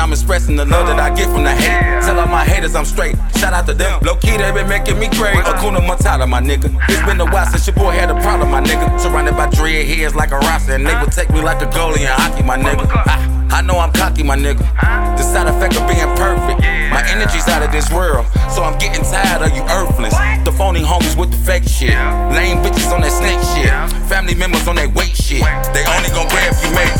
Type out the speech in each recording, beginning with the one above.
I'm expressing the love that I get from the hate. Tell all my haters I'm straight. Shout out to them. Low key, they been making me great. Hakuna Matata, my nigga. It's been a while since your boy had a problem, my nigga. Surrounded by dread heads like a roster, and they would take me like a goalie in hockey, my nigga. I, I know I'm cocky, my nigga. The side effect of being perfect. My energy's out of this world, so I'm getting tired of you earthlings. The phony homies with the fake shit. Lame bitches on that snake shit. Family members on that weight shit. They only gon' grab you make.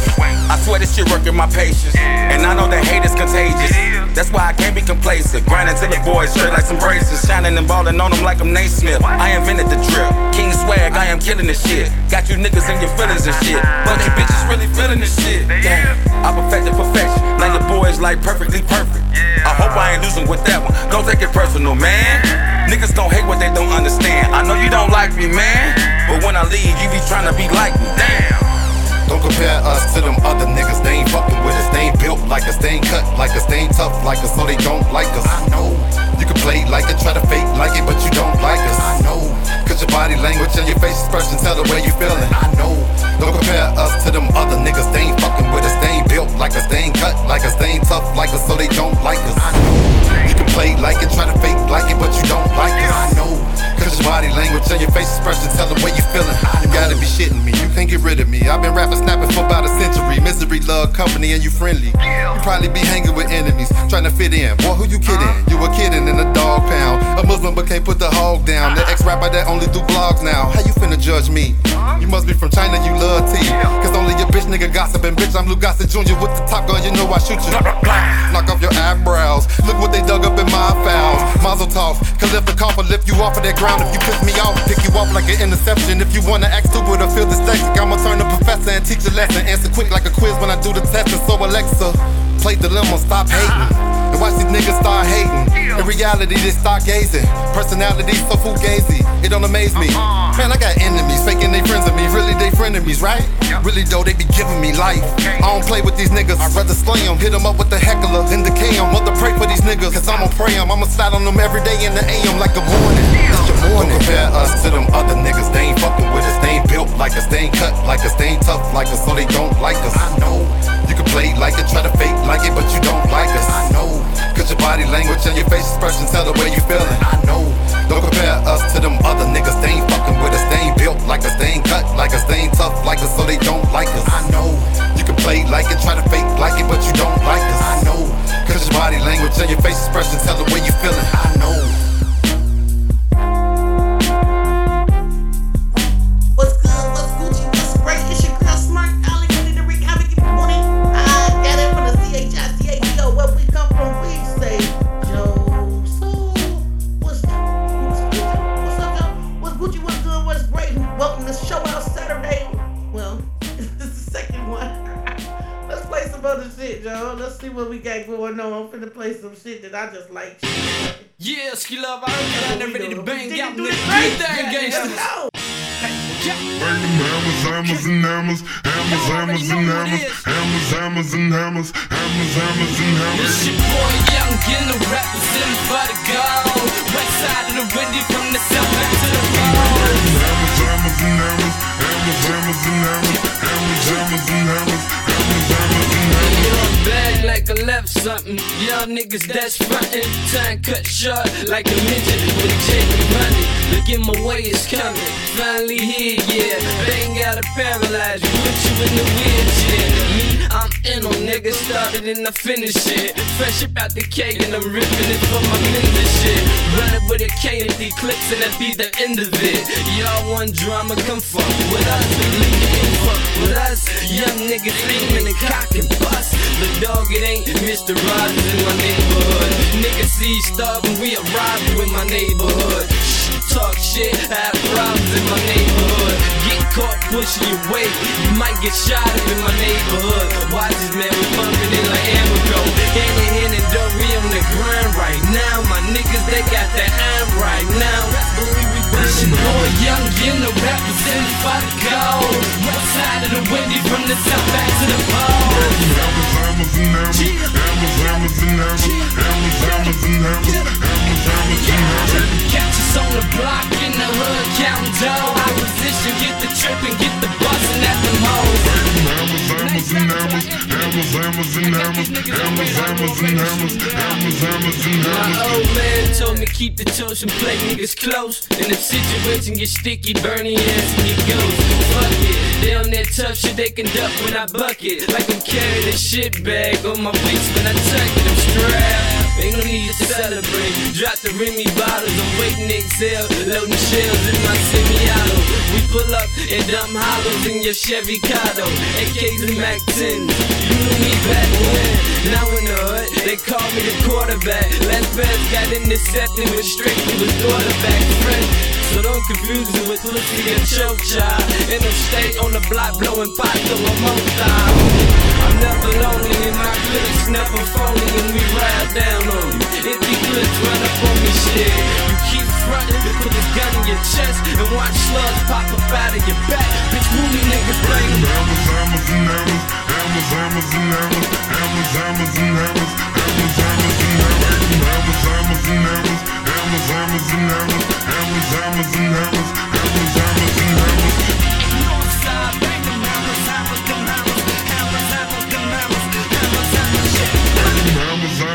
I swear this shit working my patience. And I know that hate is contagious. That's why I can't be complacent. Grinding to the boys straight like some braces. Shining and balling on them like I'm Naismith. I invented the drip. King swag, I am killing this shit. Got you niggas in your feelings and shit. But you bitches really feeling this shit. Damn, I perfected perfection. Now your boys like perfectly perfect. I hope I ain't losing with that one. Don't take it personal, man. Niggas gon' hate what they don't understand. I know you don't like me, man. But when I leave, you be trying to be like me. Damn. Don't compare us to them other niggas. They ain't fucking with us. They ain't built like us. They ain't cut like us. They ain't tough like us, so they don't like us. I know. You can play like it, try to fake like it, but you don't like us. I know. Cause your body language and your face expression tell the way you feeling. I know. Don't compare us to them other niggas. They ain't fucking with us. They ain't built like us. They ain't cut like us. They ain't tough like us, so they don't like us. I know. You can play like it, try to fake like it, but you don't like us. I know. Cause your body language and your face expression tell the way you feeling. You gotta be shitting me. You can't get rid of me. I've been rapping snapping for about a century. Misery, love, company, and you friendly. You probably be hanging with enemies, trying to fit in. Boy, who you kidding? You a kidding in a dog pound. A Muslim but can't put the hog down. The ex rapper that only do vlogs now. How you finna judge me? You must be from China, you love tea. Cause only your bitch nigga gossiping. Bitch, I'm Lou Gossett Jr. with the top gun, you know I shoot you. Knock off your eyebrows. Look what they dug up in my files. Mazel tov. Khalif the cough lift you off of that ground. If you piss me off, pick you off like an interception. If you wanna act stupid or feel dyslexic, I'ma turn the professor and teach a lesson. Answer quick like a quiz when I do the testing. So Alexa, play dilemma, stop hating. And watch these niggas start hating. In reality, they start gazing. Personality so fugazi, it don't amaze me. Man, I got enemies, faking they friends of me. Really, they frenemies, right? Really, though, they be giving me life. I don't play with these niggas, I'd rather slay them. Hit them up with the heckler, then decay them. Mother pray for these niggas, cause I'ma pray them. I'ma slide on them every day in the AM like a morning. It's your morning. Don't compare us to them other niggas, they ain't fucking with us. They ain't built like us, they ain't cut like us, they ain't tough like us, so they don't like us. I know. You can play like it, try to fake like it, but you don't like us. I know. Cause your body language and your face expression tell the way you feeling. I know. Don't compare us to them other niggas. They ain't fucking with us. They ain't built like us. They ain't cut like us. They ain't tough like us, so they don't like us. I know. You can play like it, try to fake like it, but you don't like us. I know. Cause your body language and your face expression tell the way you feeling. I know. Other shit, Joe. Let's see what we got going on. I'm finna play some shit that I just like. Yeah, ski love, I'm kinda ready to bang out, Do nigga. it Do right. that, Yeah, gangsters. let's go. Banging hammers, hammers and hammers, hammers, hammers and hammers, hammers, hammers and hammers, hammers, hammers and hammers. It's your boy Young Gilla representing for the gold. West side of the windy from the south back to the bone. Hammers, hammers and hammers, hammers, hammers and hammers, hammers, hammers and hammers, hammers, hammers like I left something. Young niggas that's frontin'. Time cut short like a midget with a of money. Look in my way, it's coming. Finally here, yeah. Bang out a paralyzed. Put you in the wheelchair. Me, I'm in on niggas. Started and I finish it. Fresh up out the cake and I'm ripping it for my and shit. Running with a K and D clips and that be the end of it. Y'all want drama, come fuck with us. Believe fuck with us. Young niggas aiming and cock and bust. The dog, it ain't Mr. Rogers in my neighborhood. Niggas see starving, we arrive in my neighborhood. Talk shit, I have problems in my neighborhood. Get caught pushing your weight, you might get shot up in my neighborhood. Watch this man, we bumping it like Amago. Hand in hand and dope, we on the grind right now. My niggas, they got that iron right now. That's believe we It's your boy Young Gino representing for the gold. West side of the windy from the south back to the pole. Hammers, hammers and hammers, hammers, hammers and hammers, hammers, hammers and hammers, hammers, hammers and hammers. Catch us on the block in the hood, counting dough. Opposition, get the trip and get the bustin' at them hoes. Hammers, hammers and hammers, hammers, Hammers, hammers, and hammers. Hammers, hammers, and hammers. Hammers, hammers, and My old man told me keep the toast and play niggas close. And if situation get sticky, burn your ass and your ghost. Fuck it, they on that tough shit they can duck when I buck it. Like I'm carrying a shit bag on my waist when I tuck it, I'm strapped. Ain't no need to celebrate. Drop the Remy bottles, I'm waiting to exhale. Loading shells in my semi-auto. We pull up and dump hollows in your Chevy Cado. AKs and Mac 10. You knew me back when. Now in the hood, they call me the quarterback. Last pass got intercepted with straight to his quarterback friend. So don't confuse it with pussy and child. And I'm stay on the block blowing pot till I'm on time. I'm never lonely and my clips never phony and we ride down on you. Empty clips run up on me shit. You keep frontin', put the gun in your chest and watch slugs pop up out of your back. Bitch, movie niggas blame me. Hammers, hammers, and hammers. Hammers, hammers, and hammers. Hammers, hammers, and hammers. Hammers, hammers, and hammers. Hammers, hammers, and hammers. Hammers, hammers, and hammers. Hammers, hammers, and hammers. Hammers, hammers, and hammers.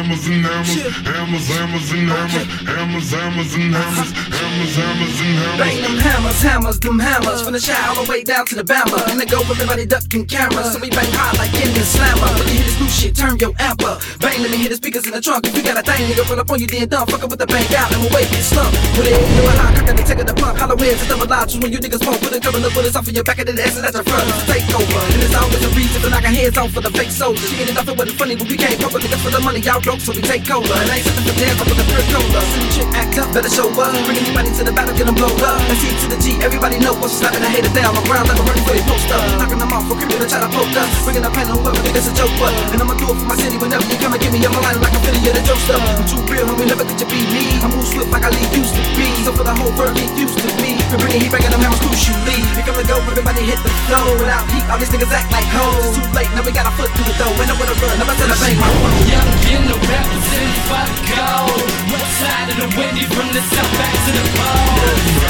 Hammers, and hammers. Hammers, hammers, and hammers. Hammers, hammers, and hammers. Hammers, hammers, and hammers. Bang them hammers, hammers, them hammers. From the shy all the way down to the bama And they go with everybody ducking cameras So we bang hard like in the slammer. When you hear this new shit, turn your amp up Bang, let me hear the speakers in the trunk. If you got a thing, nigga, pull up on you, then dumb Fuck up with the bang out, and we'll wait, get slumped With it, you know how cock and take it the pump Hollow heads and double lodges when you niggas pump Put a couple of bullets off of your back and then the that's your front. It's a takeover, and there's always a reason for knocking heads off for the fake soldiers. She off it wasn't funny, but we came proper niggas for the money. Y'all so we take cola And I ain't sitting for dance, but with a pure cola See the chick act up, better show up. Bring anybody to the battle, get them blow up. And C to the G, everybody know you slapping the hater down on the ground Like a running for they post up. Knocking them off, for criminal try to poke us. Bringing the pain whoever think it's a joke But, and I'ma do it for my city Whenever you come and get me, I'm line like I'm feeling you the joke stuff. I'm too real, homie, never did you be me. I move swift like I lead used to be So for the whole world, get used to me. For bringing heat, back banging them hammers crucially Pick come and go, everybody hit the flow Without heat, all these niggas act like hoes. It's too late, now we got a foot through the door. Ain't nowhere to run, never said I bang my phone. Young in the representing for the gold. West side of the windy from the south back to the pole.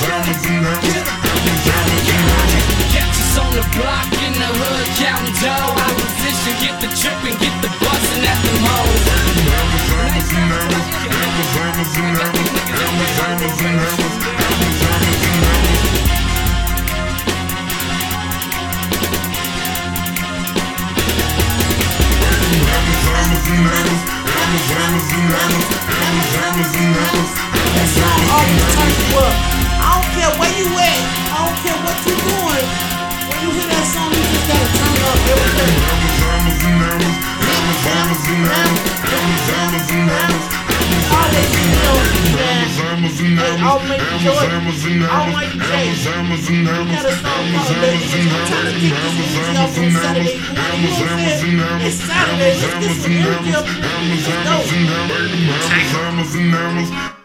Hammers, and hammers. Catch us on the block in the hood, counting dough. Our position, get the trip and get the bustin' at the hoes. Hammers, hammers, and hammers. Hammers, hammers, and hammers. Hammers, hammers, and hammers. Hammers, hammers, Hammers, hammers, All you turn up. I don't care where you at. I don't care what you doing you hear that song, you just gotta turn it up every day. Hammers and hammers, hammers and hammers, hammers, hammers and hammers. Always be those bad. Always enjoy. Always change. You gotta start motivating. I'm trying to get this music up on Saturday. You know what I'm saying? It's Saturday. Let's get some energy up. Let's go. Take.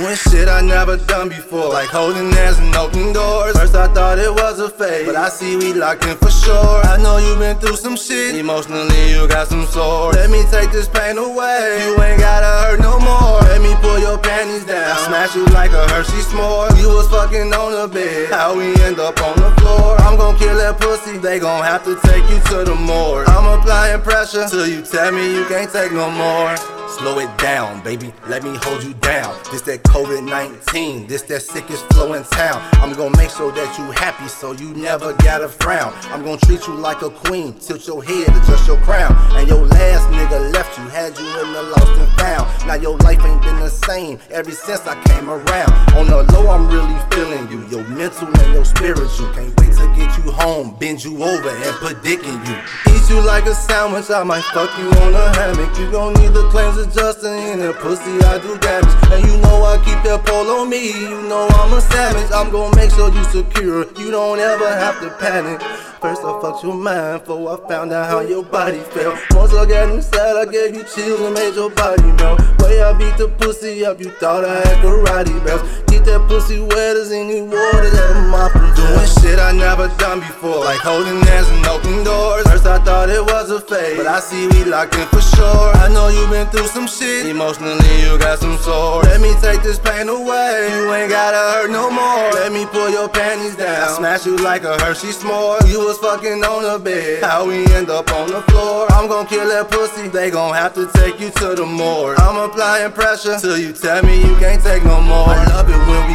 Doing shit I never done before, like holding hands and open doors. First I thought it was a phase, but I see we locked in for sure. I know you been through some shit, emotionally you got some sores. Let me take this pain away, you ain't gotta hurt no more. Let me pull your panties down, I smash you like a Hershey s'more. You was fucking on the bed, how we end up on the floor. I'm gon' kill that pussy, they gon' have to take you to the morgue. I'm applying pressure till you tell me you can't take no more. Slow it down, baby. Let me hold you down. This that COVID 19. This that sickest flow in town. I'm gonna make sure that you happy so you never gotta frown. I'm gonna treat you like a queen. Tilt your head, adjust your crown. And your last nigga left you, had you in the lost and found. Now your life ain't been the same ever since I came around. On the low, I'm really feeling you. Your mental and your spiritual. Can't wait to get you home, bend you over and in you. Eat you like a sandwich, I might fuck you on a hammock. You gon' need the claims adjusting in that pussy, I do damage. And you know I keep that pole on me, you know I'm a savage. I'm gon' make sure you secure, you don't ever have to panic. First I fucked your mind, before I found out how your body felt. Once I got inside, I gave you chills and made your body melt. Way I beat the pussy up, you thought I had karate belts. Keep that pussy wet as any water that I'm off Doing shit I never done before, like holding hands and open doors. First I thought it was a phase. But I see we locked in for sure. I know you been through some shit. Emotionally, you got some sores. Let me take this pain away. You ain't gotta hurt no more. Let me pull your panties down. I Smash you like a Hershey s'more. You was fucking on the bed. How we end up on the floor? I'm gon' kill that pussy. They gon' have to take you to the morgue. I'm applying pressure till you tell me you can't take no more. I love it when we.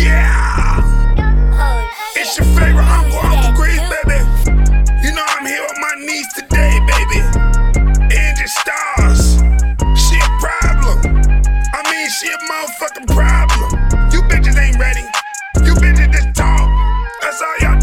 Yeah! It's your favorite uncle, Uncle Grease, baby. You know I'm here with my niece today, baby. Angie Stars. She a problem. I mean, she a motherfucking problem. You bitches ain't ready. You bitches just talk. That's all y'all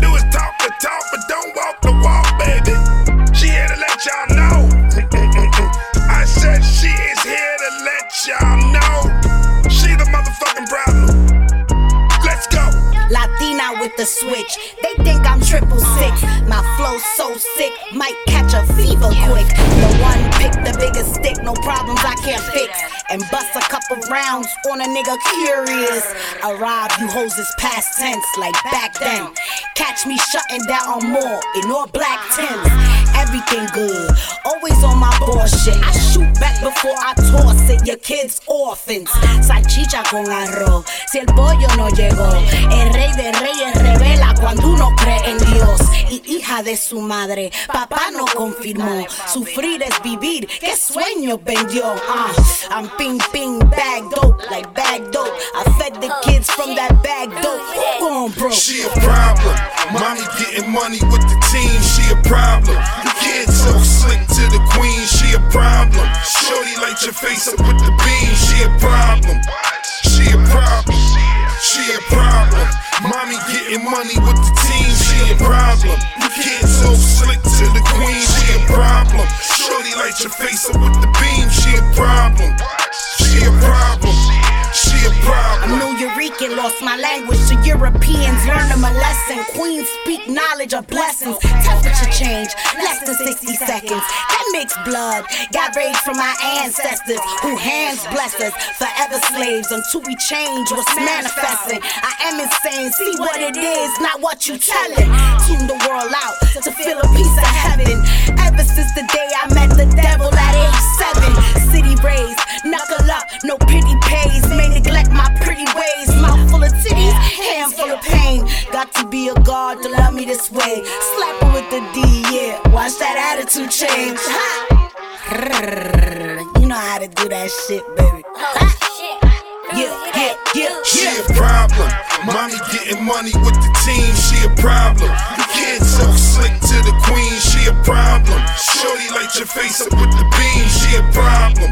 The switch. They think I'm triple six. My flow so sick, might catch a fever quick. The one pick the biggest stick, no problems I can't fix. And bust a couple rounds on a nigga curious. I Arrive, you hoes is past tense, like back then. Catch me shutting down on more in all black Tims. Everything good, always on my bullshit. I shoot back before I toss it. Your kids orphans. Salchicha con arroz. Si el pollo no llegó, el rey de reyes revela cuando uno cree en Dios. Y hija de su madre, papá no confirmó. Sufrir es vivir, qué sueño vendió. Ah, I'm ping ping bag dope, like bag dope. I fed the kids from that bag dope. Gone broke? She a problem. Mommy getting money with the team. She a problem. You can't so slick to the queen. She a problem. Shorty light your face up with the beam. She a problem. She a problem. She a problem. Mommy getting money with the team. She a problem. You can't so slick to the queen. She a problem. Shorty light your face up with the beam. She a problem. She a problem. A problem. I'm New Eurekan, lost my language to Europeans. Learn them a lesson. Queens speak knowledge of blessings. Temperature change, less than 60 seconds. That mixed blood got raised from my ancestors who hands blessed us. Forever slaves until we change what's manifesting. I am insane, see what it is, not what you telling. Tune the world out to feel a piece of heaven. Ever since the day I met the devil at age seven. City raised, knuckle up, no pity pays. May neglect my pretty ways. Mouth full of titties, hand full of pain. Got to be a god to love me this way. Slap her with the D, yeah. Watch that attitude change. Ha! You know how to do that shit, baby. Ha! Yeah, yeah, yeah, She a problem. Mommy getting money with the team. She a problem. You can't so slick to the queen. She a problem. Shorty light your face up with the beam. She a problem.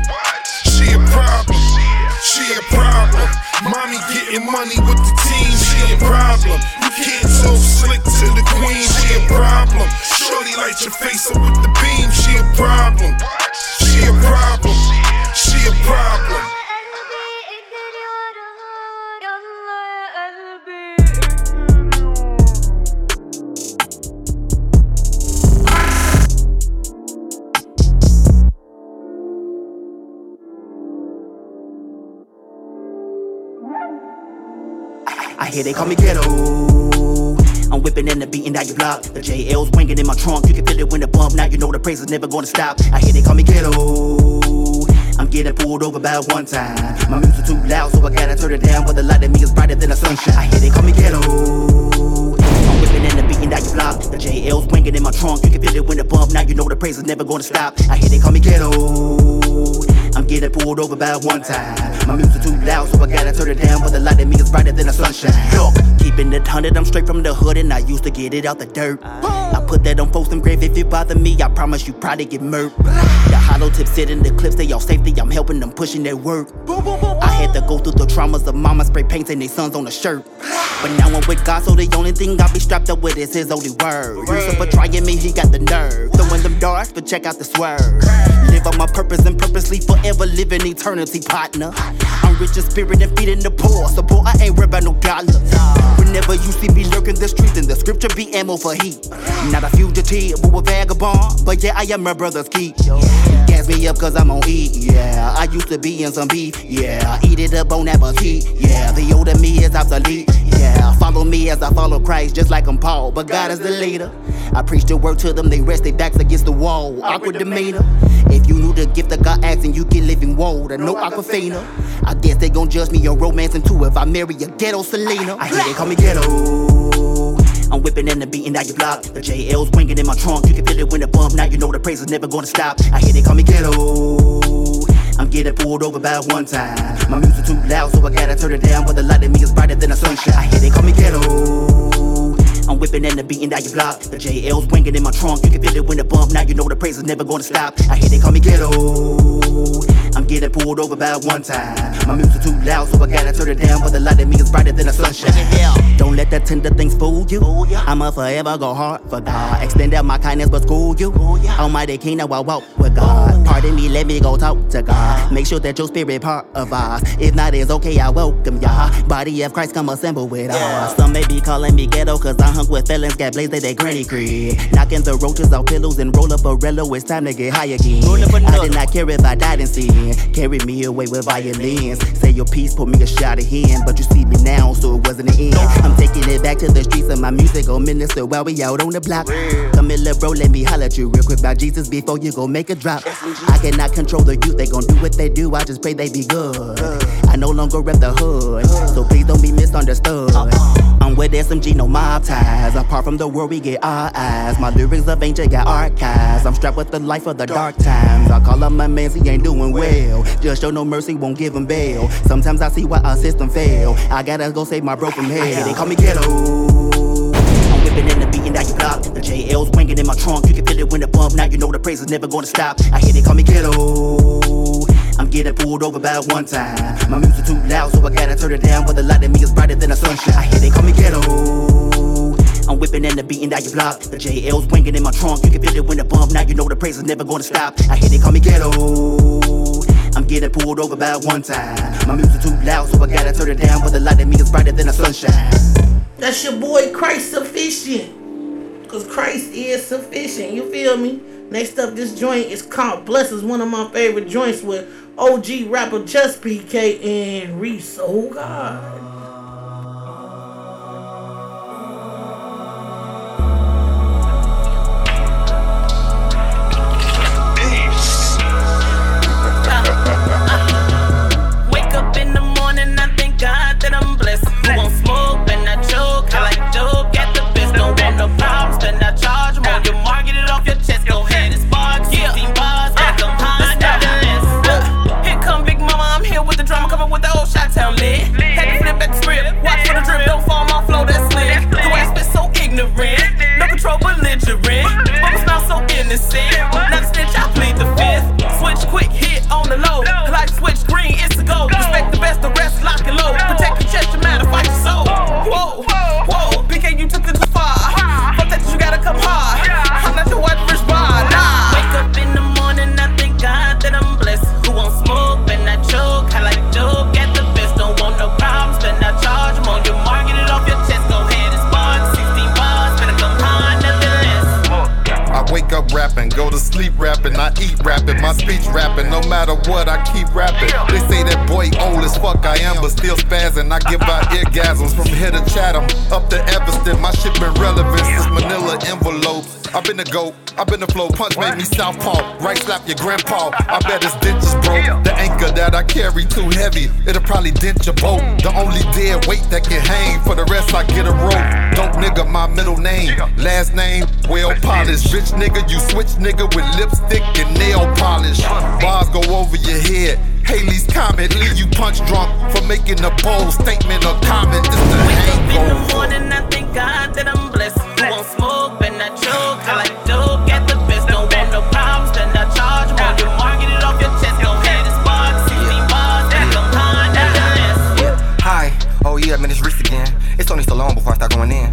She a problem. She a problem. Mommy getting money with the team. She a problem. You can't so slick to the queen. She a problem. Shorty light your face up with the beam. She a problem. She a problem. She a problem. Hear they call me ghetto. I'm whipping and the beating down your block. The JL's winging in my trunk. You can feel it when the bump. Now you know the praise is never gonna stop. I hear they call me ghetto. I'm getting pulled over by one time. My music too loud, so I gotta turn it down. But the light in me is brighter than the sunshine. I hear they call me ghetto. I'm whipping and the beating down your block. The JL's winging in my trunk. You can feel it when the bump. Now you know the praise is never gonna stop. I hear they call me ghetto. I'm getting pulled over by one time. My music too loud, so I gotta turn it down. But the light in me is brighter than the sunshine. Look, keeping it hundred, I'm straight from the hood, and I used to get it out the dirt. I put that on folks them grave. If you bother me, I promise you probably get murked. The hollow tips sit in the clips, they all safety. I'm helping them pushing their work. I had to go through the traumas of mama spray paints and they sons on the shirt. But now I'm with God, so the only thing I be strapped up with is his holy word. Lucifer trying me, he got the nerve. Throwing them darts, but check out the swerve. Live on my purpose and purposely forever live in eternity, partner. I'm rich in spirit and feeding the poor, so boy, I ain't worried about no dollars. Whenever you see me lurking the streets, and the scripture be ammo for heat. Not a fugitive, but a vagabond, but yeah, I am my brother's keep. Gas me up cause I'm on E, yeah. I used to be in some beef, yeah. I eat it up on appetite, yeah. The older me is obsolete, yeah. Follow me as I follow Christ, just like I'm Paul, but God is the leader. I preach the word to them, they rest their backs against the wall. Awkward demeanor. If you knew the gift of God asking, you get living water, no aquafina. I guess they gon' judge me on and two if I marry a ghetto Selena. I hear they call me ghetto. I'm whipping and the beating out your block. The JL's winging in my trunk. You can feel it when the bump. Now you know the praise is never gonna stop. I hear they call me ghetto. I'm getting pulled over by one time. My music too loud, so I gotta turn it down. But the light in me is brighter than the sunshine. I hear they call me ghetto. I'm whipping and the beating down you block. The JL's winging in my trunk. You can feel it when the bump. Now you know the praise is never gonna stop. I hear they call me ghetto. I'm getting pulled over by one time. My music too loud, so I gotta turn it down. But the light in me is brighter than the sunshine. Don't let that tender things fool you. I'ma forever go hard for God. Extend out my kindness, but school you. Almighty King, now I walk with God. Pardon me, let me go talk to God. Make sure that your spirit part of us. If not, it's okay, I welcome ya. Body of Christ, come assemble with us. Some may be calling me ghetto, cause I hung with felons, got blazed at their granny crib. Knocking the roaches off pillows and roll up a rello, it's time to get high again. I did not care if I died in sin. Carry me away with violins. Say your piece, put me a shot of hand. But you see me now, so it wasn't the end. I'm taking it back to the streets of my music, go minister while we out on the block. Come in, little bro, let me holler at you real quick about Jesus before you go make a drop. I cannot control the youth, they gon' do what they do. I just pray they be good. I no longer rep the hood, so please don't be misunderstood. I'm with SMG, no mob ties. Apart from the world, we get our eyes. My lyrics of ancient got archives. I'm strapped with the life of the dark times. I call up my man, he ain't doing well. Just show no mercy, won't give him bail. Sometimes I see why our system fail. I gotta go save my bro from head. They call me ghetto. I'm whipping in the beating down you block. The JL's winging in my trunk. You can feel it when the bump. Now you know the praise is never gonna stop. I hear they call me ghetto. I'm getting pulled over by one time. My music too loud, so I gotta turn it down. But the light in me is brighter than the sunshine. I hear they call me ghetto. I'm whipping and the beating down your block. The JL's winging in my trunk. You can feel it when the bump. Now you know the praise is never gonna stop. I hear they call me ghetto. I'm getting pulled over by one time. My music too loud, so I gotta turn it down. But the light in me is brighter than the sunshine. That's your boy Christ sufficient. Cause Christ is sufficient. You feel me? Next up, this joint is called Bless. Is one of my favorite joints with OG rapper Just PK and Reese. Oh God. Innocent. Not snitch, I plead the my speech rapping. No matter what, I keep rapping. They say that boy old as fuck I am, but still spazzing. I give out eargasms from here to Chatham up to Evanston. My shit been relevant since Manila envelopes. I've been the goat, I've been the flow. Punch made me southpaw, right slap your grandpa. I bet his dentures broke. The anchor that I carry too heavy, it'll probably dent your boat. The only dead weight that can hang. For the rest, I get a rope. Dope nigga, my middle name. Last name, well polished. Bitch nigga, you switch nigga with lipstick and nail polish. Bars go over your head. Haley's comment, leave you punch drunk for making a bold statement or comment. This the Wake up in the morning, I thank God that I'm blessed. Man, it's again. It's only so long before I start going in.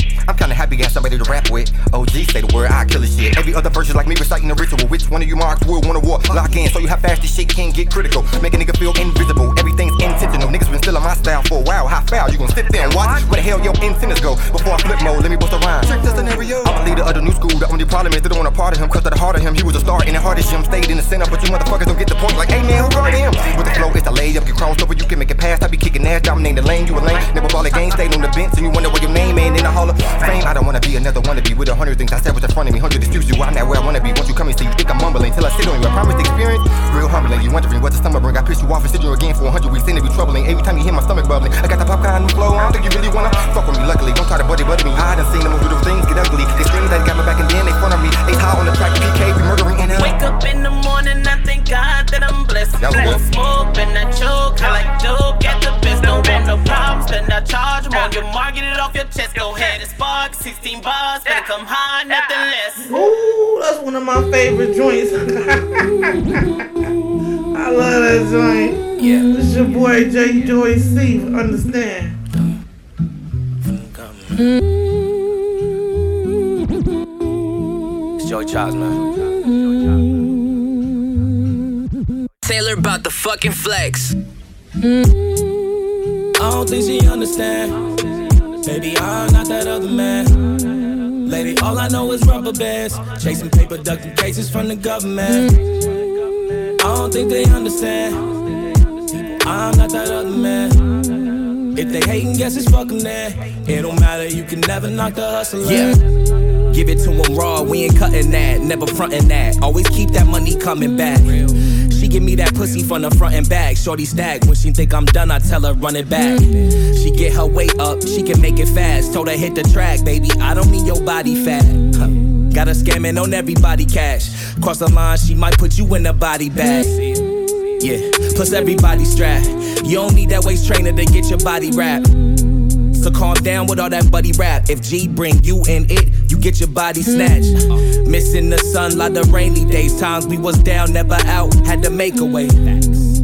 Kinda happy have somebody to rap with. OG say the word, I kill the shit. Every other verse is like me reciting the ritual. Which one of you marks will want a war? Lock in, so you how fast this shit can get critical. Make a nigga feel invisible. Everything's intentional. Niggas been stealing my style for a while. How foul? You gon' sit there and watch where the hell your antennas go before I flip mode? Let me bust a rhyme. Check the scenario. I'm a leader of the new school. The only problem is they don't want a part of him. Cause of the heart of him, he was a star in the hardest gym. Stayed in the center, but you motherfuckers don't get the point. Like, hey man, who guarded him? With the flow, it's a layup. Get crossed over, you can make it pass. I be kicking ass, dominating the lane. You a lane. Never ball a game, stayed on the bench, and you wonder where your name ain't in the hall of fame. I don't wanna be another wannabe with a hundred things I said was in front of me. Hundred excuse you, I'm not where I wanna be. Once you come and see, you think I'm mumbling till I sit on you. I promise experience, real humbling. You wondering what the summer bring? I piss you off and sit you again for a hundred weeks. Ain't it be troubling? Every time you hear my stomach bubbling, I got the popcorn flow. I don't think you really wanna fuck with me. Luckily, don't try to buddy buddy me. I done seen them do the things get ugly. They scream that got my back and then they front of me. They high on the track, PK be murdering in hell. Wake up in the morning, I thank God that I'm blessed. That was I smoke and I choke. I like dope, get the best. Don't want no problems, then I charge them on your mark, get it off your 16 bars, better come high, nothing less. Ooh, that's one of my favorite joints. I love that joint. Yeah. This your boy J Joy C. Understand? It's Joey Charles, man. Taylor about the fucking flex. I don't think she understand. Baby, I'm not that other man. Lady, all I know is rubber bands. Chasing paper, ducking cases from the government. I don't think they understand. I'm not that other man. If they hating, guess it's fuck 'em there. It don't matter, you can never knock the hustle. Yeah. Give it to him raw, we ain't cutting that, never frontin' that. Always keep that money coming back. Give me that pussy from the front and back. Shorty stack, when she think I'm done, I tell her run it back. She get her weight up, she can make it fast. Told her hit the track, baby, I don't need your body fat. Huh. Got her scamming on everybody cash. Cross the line, she might put you in a body bag. Yeah, plus everybody strapped. You don't need that waist trainer to get your body wrapped. So calm down with all that buddy rap. If G bring you in it, you get your body snatched. Mm-hmm. Missing the sun like the rainy days. Times we was down, never out, had to make a way.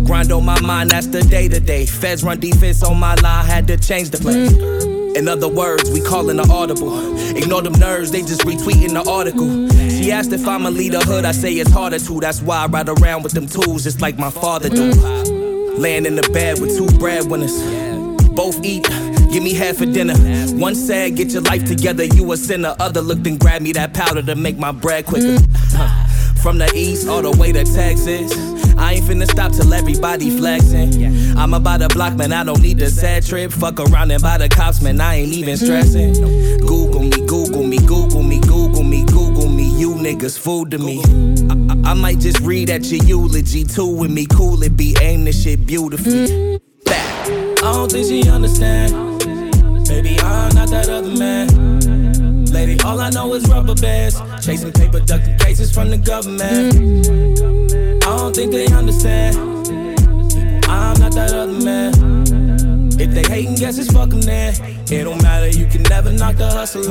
Grind on my mind, that's the day to day. Feds run defense on my line, had to change the play. Mm-hmm. In other words, we callin' the audible. Ignore them nerves, they just retweeting the article. She asked if I'ma lead a hood, I say it's harder to. That's why I ride around with them tools, just like my father do. Mm-hmm. Laying in the bed with two breadwinners. Both eat, give me half for dinner. One said, get your life together, you a sinner. Other looked and grabbed me that powder to make my bread quicker. From the east all the way to Texas. I ain't finna stop till everybody flexing. I'm about to block, man. I don't need the sad trip. Fuck around and buy the cops, man. I ain't even stressing. Google me, Google me, Google me, Google me, Google me. You niggas fool to me. I, I, I might just read at your eulogy too with me. Cool it be, aim this shit beautifully. Back. I don't think she understand. Baby, I'm not that other man. Lady, all I know is rubber bands. Chasing paper, ducking cases from the government. I don't think they understand. I'm not that other man. If they hating, guess it's fuck 'em there. It don't matter, you can never knock the hustle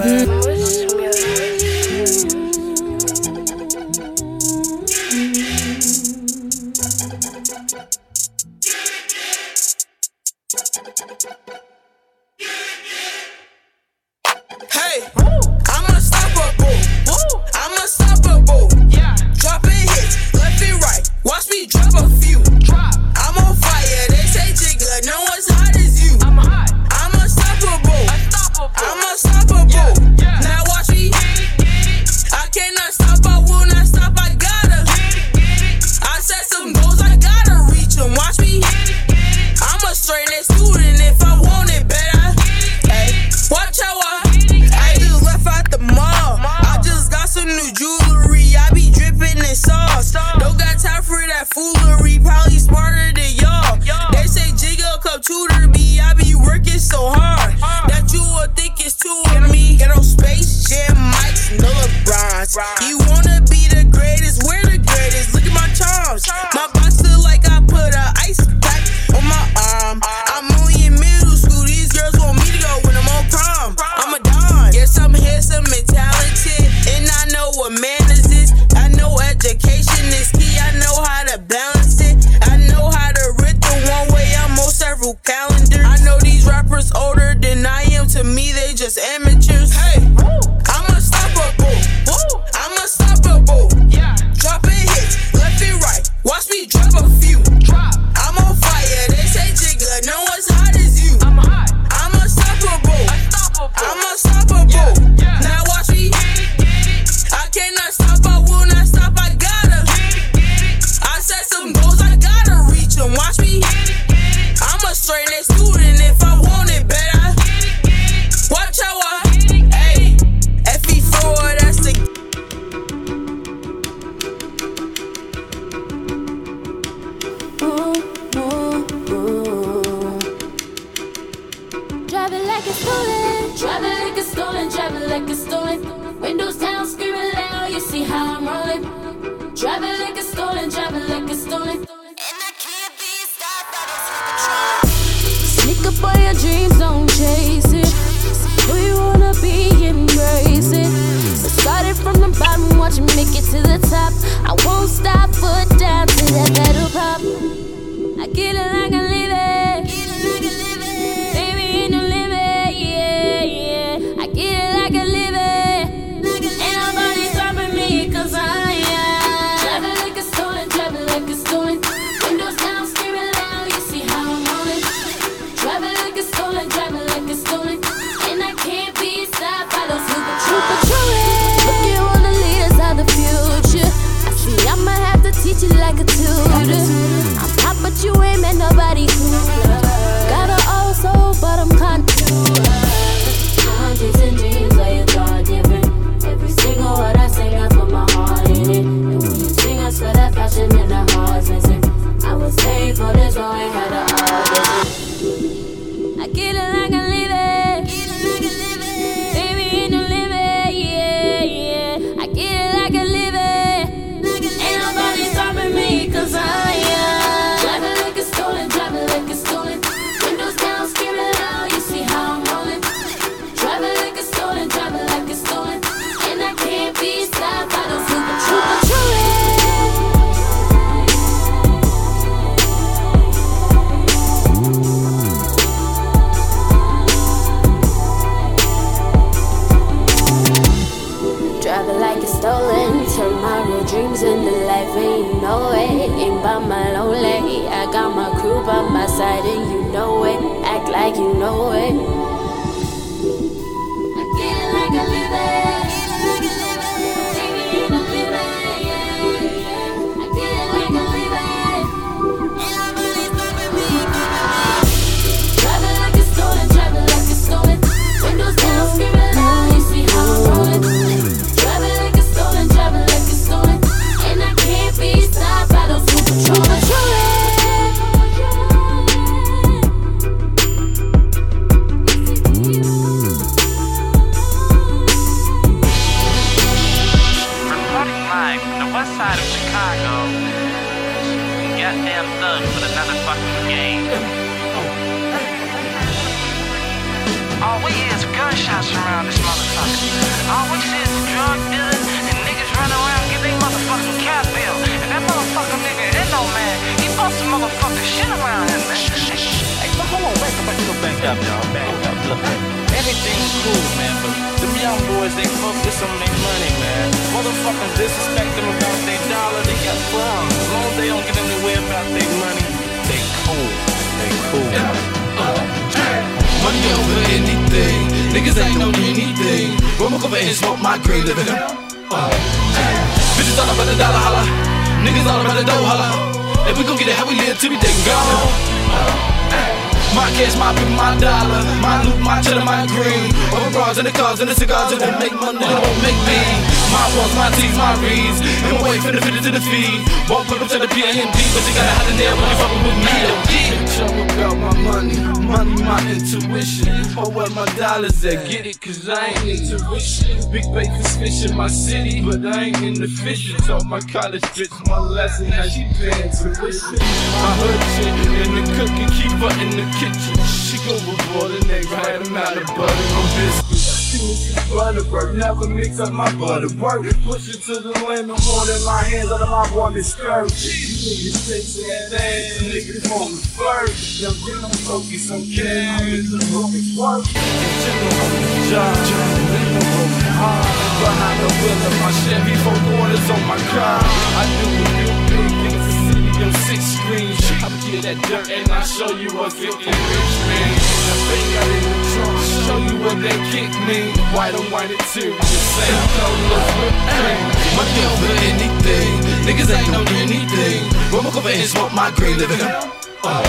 my college bitch, my lesson that she paying tuition. I heard shit in the cooking, keep her in the kitchen. She gon' reward a nigga, had him out of butter on biscuits. Butterwork, never mix up my butterwork. Push it to the limit, I'm holding my hands out of my woman's skirt. You niggas chasing that ass, niggas on the first. Now get them focused on cash, I'm in the work. Get you on the job, trying to make them hard. Behind the wheel of my Chevy, four quarters on my car. I do a few big things the city them six screens. I get that dirt and I show you what getting rich means The finger in the trunk, show you what that kick mean White on white interior, same color, whip cream Money over anything, niggas ain't on anything. Roll over and smoke my green, living. Up uh,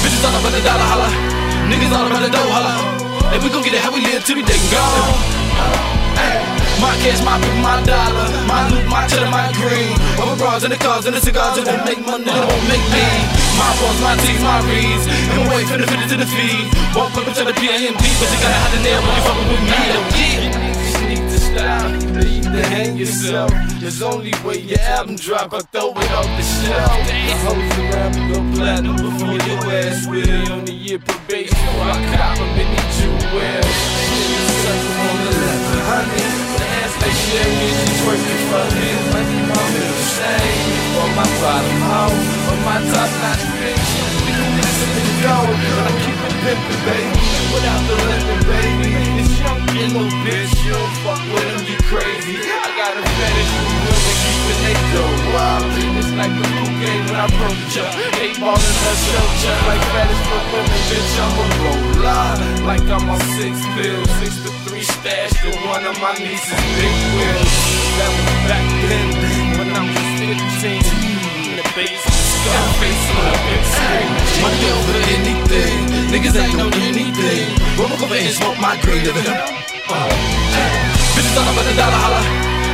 Bitches all about the dollar holla, niggas all about the dough holla. If we gon' get it how we live till we dead gone. My cash, my people, my dollar, my loot, my cheddar, my green. Over bras and the cars and the cigars, it won't make money, it won't make me. My balls, my teeth, my reeds, and wait for the fit to the feed. Walk up put me the PMD, but you gotta have the nail when you fucking with me. Yeah. Style. You need to hang yourself. There's only way your album drop, I throw it off the shelf. The hoes around me go platinum before your ass will. On the year probation, I cop them in the jewels. Sucker on the left, honey. Like Sherry, she twerking for me. Money, my middle shame. On my bottom home, on my top notch bitch. We can listen and go, but I keep it pimpin', baby. Without the lemon, baby. This young little bitch, you don't fuck with him, you crazy. I got a fetish for women keeping they go wild. Like a game when I approach ya. Eight ball in her show like fetish for women, bitch. I'm a roller. Like I'm on six pills, six to three stash to one of my nieces' big wheels. That was back then when I was 15. In the base, Scarface on a big screen. Money over anything. Niggas ain't know anything. Roll up and smoke my green living. Uh, hey. Bitches all about the dollar holla.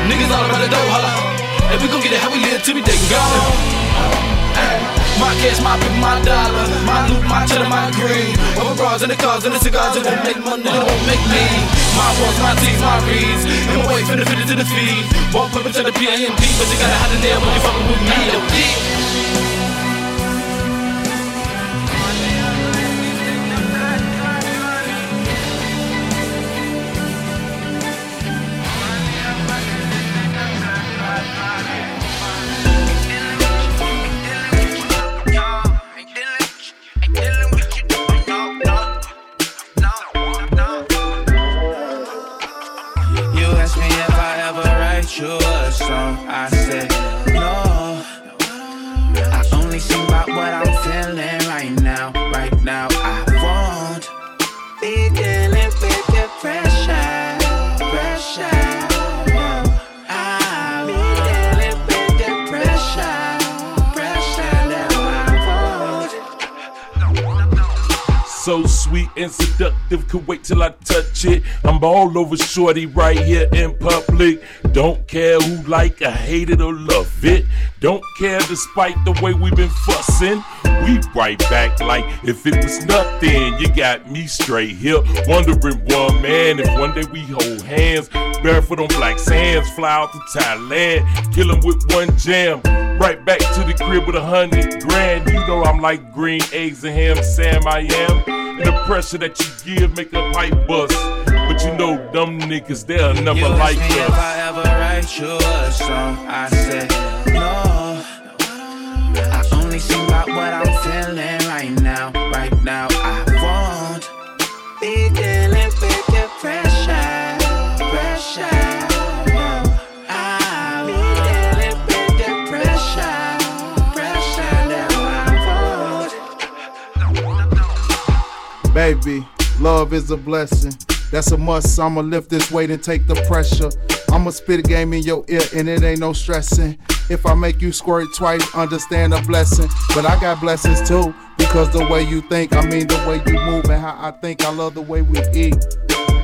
Niggas all about the dough holla. And we gon' get it how we live till we dead and gone. My cash, my paper, my dollar, my loot, my cheddar, my green. Overalls and the cars and the cigars, it won't make money, it won't make me. My walls, my teeth, my reeds. And my wife finna fit it to the feed. Won't put it to the PIMP, but you gotta have the nail when you fucking with me, all over shorty right here in public. Don't care who like or hate it or love it. Don't care despite the way we've been fussing. We right back like if it was nothing. You got me straight here, wondering one man if one day we hold hands. Barefoot on black sands, fly out to Thailand, kill 'em with one jam. Right back to the crib with a hundred grand. You know I'm like green eggs and ham, Sam I am. And the pressure that you give make a pipe bust. But you know, dumb niggas, they'll never You like asked me if. I ever write you a song. I said no. I only sing about what I'm feeling right now. Right now, I won't be dealing with the pressure. Pressure. I'll dealing with the pressure. Pressure. I won't. Baby, love is a blessing. That's a must. I'ma lift this weight and take the pressure. I'ma spit a game in your ear and it ain't no stressing. If I make you squirt twice, understand a blessing. But I got blessings too, because the way you think, I mean the way you move and how I think, I love the way we eat.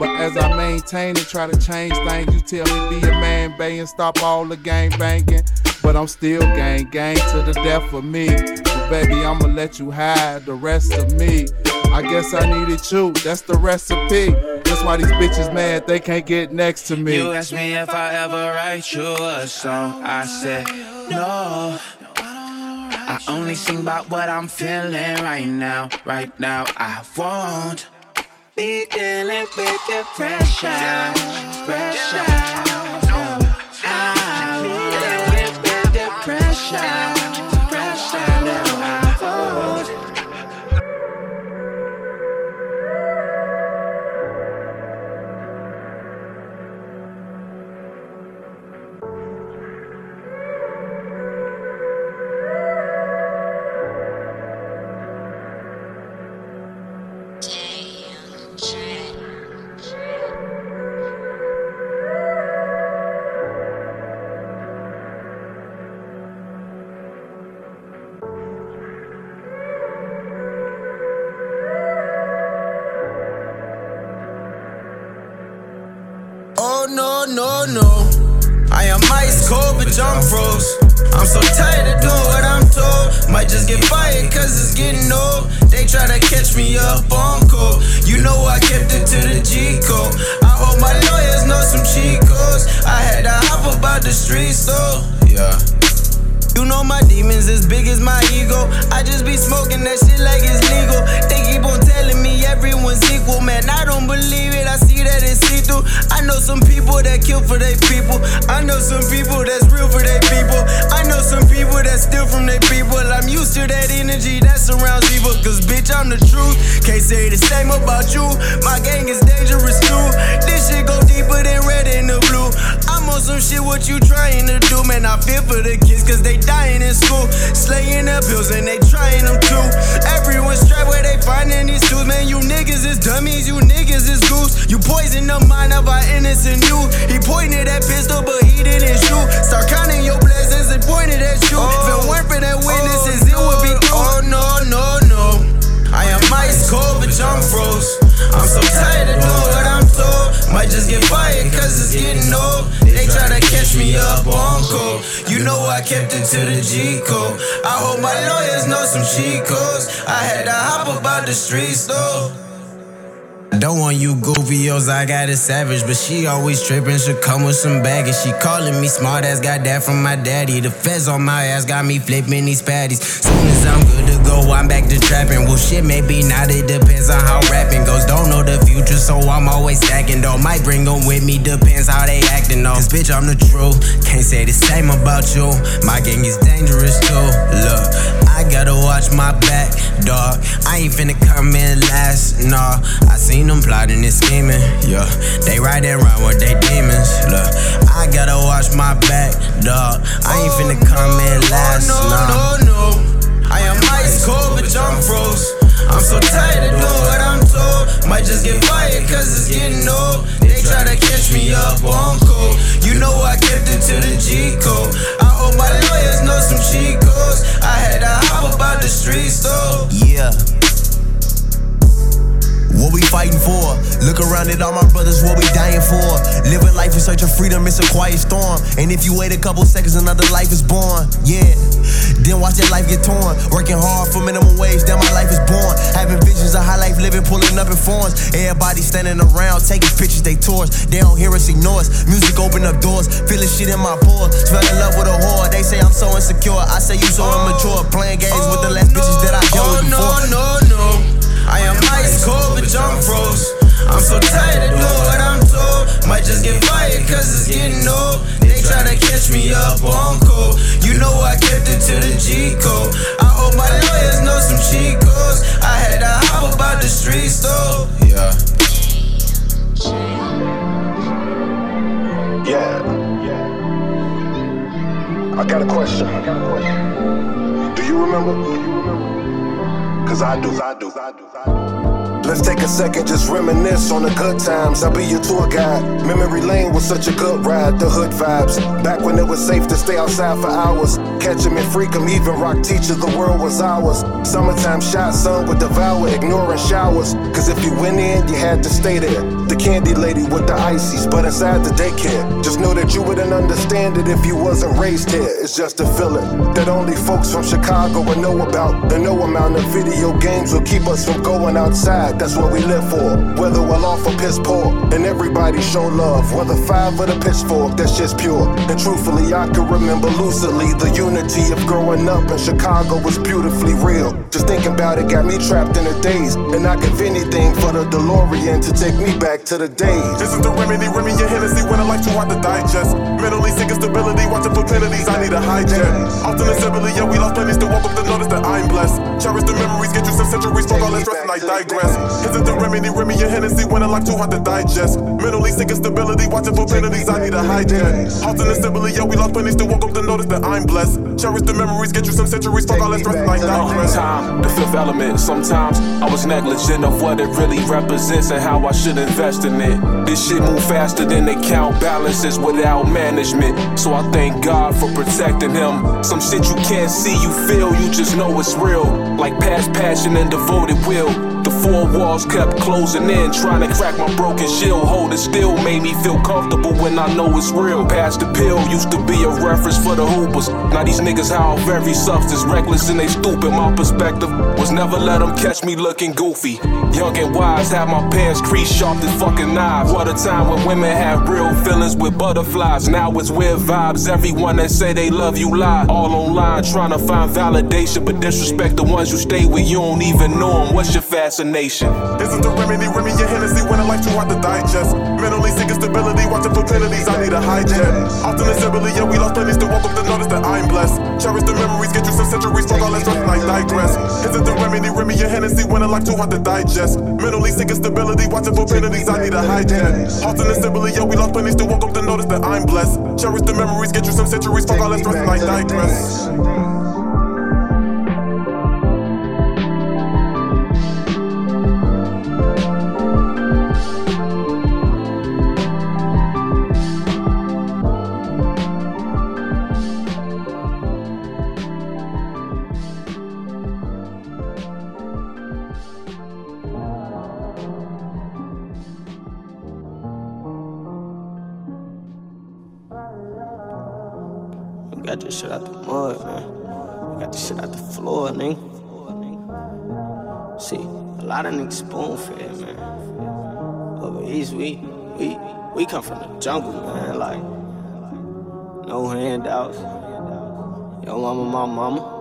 But as I maintain and try to change things, you tell me be a man, bay and stop all the gang banging. But I'm still gang, gang to the death for me. But baby, I'ma let you hide the rest of me. I guess I needed you, that's the recipe. That's why these bitches mad, they can't get next to me. You asked me if I ever write you a song. I said no. I only sing about what I'm feeling right now. Right now, I won't be dealing with the pressure. Pressure. No, no. I am ice cold, bitch, I'm froze. I'm so tired of doing what I'm told. Might just get fired, cause it's getting old. They try to catch me up on cold. You know I kept it to the G code. I hope my lawyers know some chicos. I had cheat code. about the streets though. Yeah. You know my demons as big as my ego. I just be smoking that shit like it's legal. They keep on telling me everyone's equal, man. I don't believe it. I see that it's see through. I know some people that kill for their people. I know some people that's real for their people. I know some people that steal from their people. I'm used to that energy that surrounds evil. Cause bitch, I'm the truth. Can't say the same about you. My gang is dangerous too. This shit go deeper than red and the blue. I'm on some shit, what you trying to do, man? I feel for the kids cause they dying in school. Slaying their bills and they trying them too. Everyone's strapped where they finding these tools, man. You niggas is dummies, you niggas is goose. You poison the mind of our innocent youth. He pointed that pistol, but he didn't shoot. Start counting your blessings and pointed at you. Oh. if it weren't for that witnesses, it would be through. Oh no, no. I am ice cold, bitch, I'm froze. I'm so tired of doing what I'm told. Might just get fired, cause it's getting old. They try to catch me up on cold. You know I kept it to the G code. I hope my lawyers know some cheat codes. I had to hop about the streets though. Don't want you goofios, I got a savage, but she always trippin', she come with some baggage. She calling me smart ass, got that from my daddy. The feds on my ass got me flipping these patties. Soon as I'm good to go, I'm back to trapping. Well, shit, maybe not, it depends on how rapping goes. Don't know the future, so I'm always stacking though. Might bring them with me, depends how they acting though. Cause bitch, I'm the truth, can't say the same about you. My gang is dangerous too. Look, I gotta watch my back, dog. I ain't finna come in last, nah. I seen them plotting and scheming, yeah. They riding around with they demons, look. I gotta watch my back, dog. I ain't finna come in oh, last, nah. I am ice cold, bitch, I'm froze. I'm so tired of doing what I'm told. Might just get fired, cause it's getting old. They try to catch me up on cold. You know I kept it to the G code. I hope my lawyers know some cheat codes. I had to hop about the streets though. Yeah. What we fighting for? Look around at all my brothers, what we dying for? Living life in search of freedom, it's a quiet storm. And if you wait a couple seconds, another life is born. Yeah. Then watch that life get torn. Working hard for minimum wage, then my life is born. Having visions of high life living, pulling up in forms. Everybody standing around, taking pictures, they tours. They don't hear us, ignore us. Music open up doors, feeling shit in my pores. Fell in love with a whore. They say I'm so insecure. I say you so immature. Playing games with the last bitches that I dealt Oh with no, before. no, no. I am ice cold, bitch, I'm froze. I'm so tired of doing what I'm told. Might just get fired, cause it's getting old. They try to catch me up on cold. You know I kept it to the G code. I hope my lawyers know some cheat codes. I had to hop about the streets though. Yeah. Yeah. I got a question. Do you remember? Cause I do. I do. I do. Let's take a second, just reminisce on the good times. I'll be your tour guide. Memory lane was such a good ride. The hood vibes. Back when it was safe to stay outside for hours. Catch 'em and freak 'em, even rock teacher, the world was ours. Summertime shot, sun would devour, ignoring showers. Cause if you went in, you had to stay there. The candy lady with the ices, but inside the daycare. Just know that you wouldn't understand it if you wasn't raised here. It's just a feeling that only folks from Chicago would know about. The no amount of video games will keep us from going outside. That's what we live for. Whether we're off or piss poor, and everybody show love. Whether five or the pitchfork, that's just pure. And truthfully, I can remember lucidly the unity of growing up in Chicago was beautifully real. Just thinking about it got me trapped in a daze, and I give anything for the DeLorean to take me back to the days. This is the remedy, Remy and Hennessy when I like to hard to digest. Mentally sick stability, watching profanities, I need a hijack. Alternate stability, yeah, we lost plenty, still up to notice that I'm blessed. Cherish the memories, get you some centuries, fuck all that stress, and I digress. Is the remedy, Remy and Hennessy when I like too hard to digest. Mentally sick instability, watching profanities, I need a hijack. Alternate stability, yeah, we lost plenty, still woke up to notice that I'm blessed. Cherish the memories, get you some centuries, fuck all that stress, I digress. Time, the fifth element. Sometimes I was negligent of what it really represents and how I should invest in it. This shit move faster than they count balances without management. So I thank God for protecting him. Some shit you can't see, you feel, you just know it's real. Like past passion and devoted will. The four walls kept closing in, trying to crack my broken shield. Hold it still made me feel comfortable when I know it's real. Past the pill used to be a reference for the hoopers. Now these niggas off every substance, reckless and they stupid. My perspective was never let them catch me looking goofy. Young and wise, have my pants creased sharp as fucking knives. What a time when women had real feelings with butterflies. Now it's weird vibes. Everyone that say they love you lie. All online trying to find validation, but disrespect the ones you stay with. You don't even know them. What's your fascination? This is the remedy, Remy your Hennessy when I like too hard to digest. Mentally seeking stability, watching profanities, I need a hijack. Often assembly, yeah, we lost plenty, still woke up to notice that I'm blessed. Cherish the memories, get you some centuries, fuck all that stress, like digress. Is it the remedy, Remy your Hennessy when I like too hard to digest? Mentally seeking stability, watching profanities, I need a hijack. Often assembly, yeah, we lost plenty, still woke up to notice that I'm blessed. Cherish the memories, get you some centuries, fuck all that stress, like digress. Jungle, man. Like, no handouts. Yo, mama, my mama.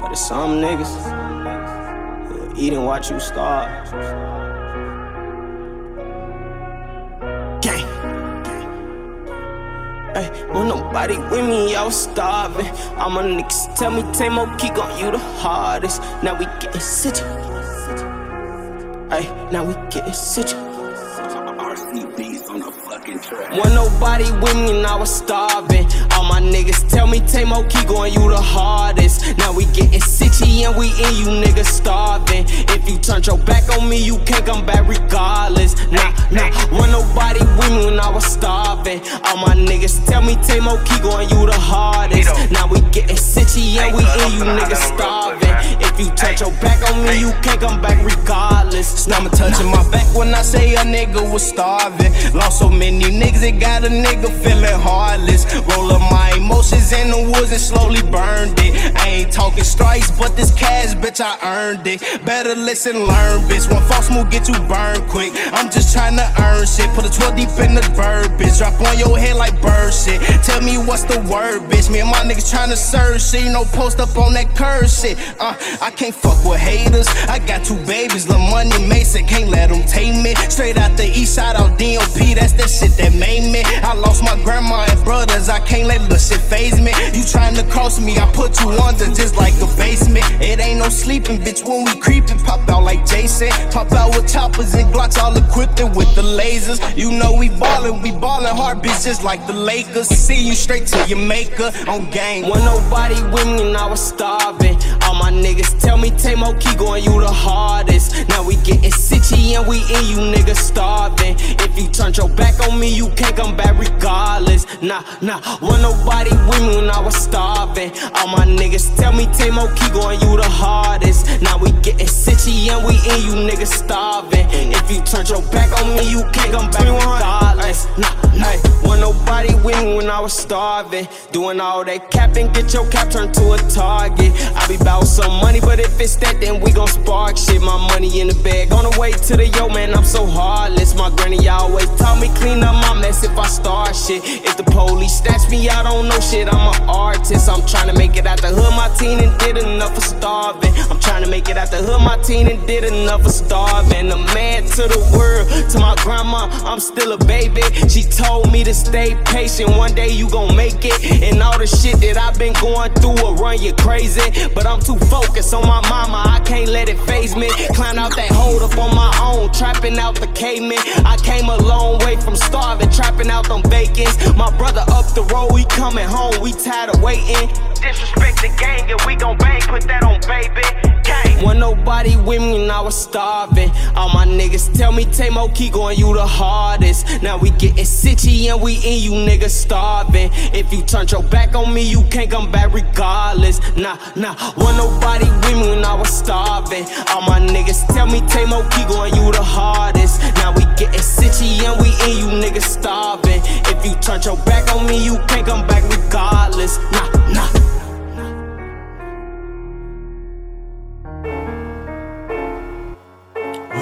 But it's some niggas eat and watch you starve. Gang. Ay, when nobody with me, I was starving. All my niggas tell me, Tamo, keep on you the hardest. Now we getting city. Ay, now we getting city. On fucking track. When nobody with me and I was starving. All my niggas tell me, Tamo, keep going, you the hardest. Now we getting city and we in you niggas starving. If you turn your back on me, you can't come back regardless. Nah, nah, when nobody with me when I was starving. All my niggas tell me, Tamo, keep going, you the hardest. Now we getting city and we in you niggas starving. If you touch your back on me, you can't come back regardless. Now I'm touching my back when I say a nigga was starving. Lost so many niggas, it got a nigga feeling heartless. Roll up my emotions in the woods and slowly burned it. I ain't talking strikes, but this cash, bitch, I earned it. Better listen, learn, bitch. One false move get you burned quick. I'm just trying to earn shit. Put a 12 deep in the verb, bitch. Drop on your head like bird shit. Tell me what's the word, bitch. Me and my niggas trying to serve shit. Know, post up on that curse shit. Uh, I can't fuck with haters. I got two babies, Lil Money Mason. Can't let them tame me. Straight out the east side out DOP. That's that shit that made me. I lost my grandma and brothers. I can't let the shit phase me. You trying to cross me, I put you under just like a basement. It ain't no sleeping, bitch. When we creeping, pop out like Jason. Pop out with choppers and glocks, all equipped with the lasers. You know we ballin', we ballin' hard, bitch, just like the Lakers. See you straight to your maker on game. When nobody with me and I was starving. All my niggas tell me, Tamo, keep going, you the hardest. Now we getting city and we in you niggas starving. If you turn your back on me, you can't come back regardless. Nah, nah, when nobody with me when I was starving. All my niggas tell me, Tamo, keep going, you the hardest. Now we getting city and we in you niggas starving. If you turn your back on me, you can't come back regardless. Nah, nah, when nobody with me when I was starving. Doing all that capping, get your cap turned to a target. I be bout some money, but if it's that, then we gon' spark shit. My money in the bag, on the way to the yo, man, I'm so heartless. My granny always taught me clean up my mess if I start shit. If the police snatch me, I don't know shit. I'm an artist. I'm trying to make it out the hood. My teen and did enough for starving. I'm trying to make it out the hood. My teen and did enough for starving. A man to the world, to my grandma, I'm still a baby. She told me to stay patient. One day you gon' make it. And all the shit that I've been going through will run you crazy. But I'm too focused on my mama. I can't let it phase me. Climb out that hold up on my own, trapping out the caveman. I came a long way from starving, trapping out them bacons. My brother up the road, we coming home, we tired of waiting. Disrespect the gang and we gon' bang, put that on baby. When nobody with me when I was starving. All my niggas tell me, Tamo, keep going, you the hardest. Now we getting sitchy and we in you niggas starving. If you turn your back on me, you can't come back regardless. Nah, nah, when nobody with me when I was starving. All my niggas tell me, Tamo, keep going, you the hardest. Now we getting sitchy and we in you niggas starving. If you turn your back on me, you can't come back regardless. Nah, nah.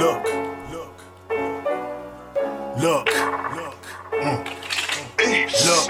Look, look, look, mm. look,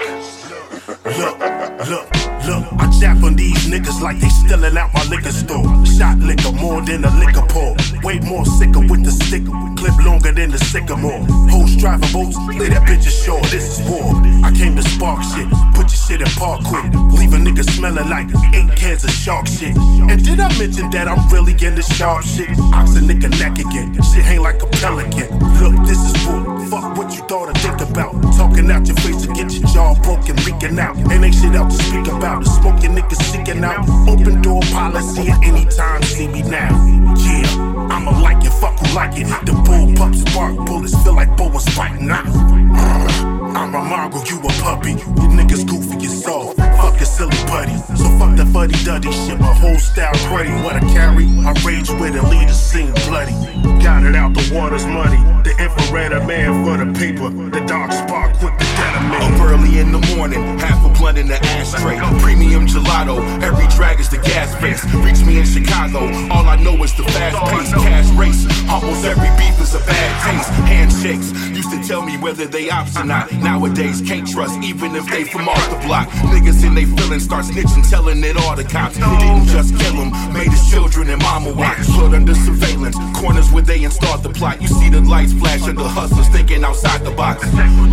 look, look, look. I jap on these niggas like they stealing out my liquor store. Shot liquor more than a liquor pour. Way more sicker with the sticker. Clip longer than the sycamore. Hoes driving boats, lay that bitch ashore. This is war. I came to spark shit. Put your shit in park quick. Leave a nigga smelling like eight cans of shark shit. And did I mention that I'm really into sharp shit? Ox a nigga neck again. Shit hang like a pelican. Look, this is war. Fuck what you thought I think about. Talking out your face to get your jaw broken, leaking out. And ain't shit out to speak about. The smoking niggas seeking out. Open door policy at any time. See me now. Yeah, I'ma like it, fuck who like it. The bull pups bark, bullets feel like boas fighting now. Uh, I'm a mongrel, you a puppy. You niggas goofy, you soft. Fuck your silly buddy. So fuck the fuddy duddy shit. My whole style cruddy. What I carry, I rage with and lead the scene bloody. Got it out, the water's muddy. The infrared a man for the paper. The dark spark to detonate. Up early in the morning, half a blunt in the ashtray. Premium gelato, every drag is the gas face. Reach me in Chicago, all I know is the fast pace, cash race. Almost every beef is a bad taste. Handshakes used to tell me whether they ops or not. Nowadays, can't trust even if they from off the block. Niggas in they feelings start snitching, telling it all the cops. Didn't just kill made his children and mama watch. Put under surveillance, corners where they installed the plot. You see the lights flash under hustlers thinking outside the box.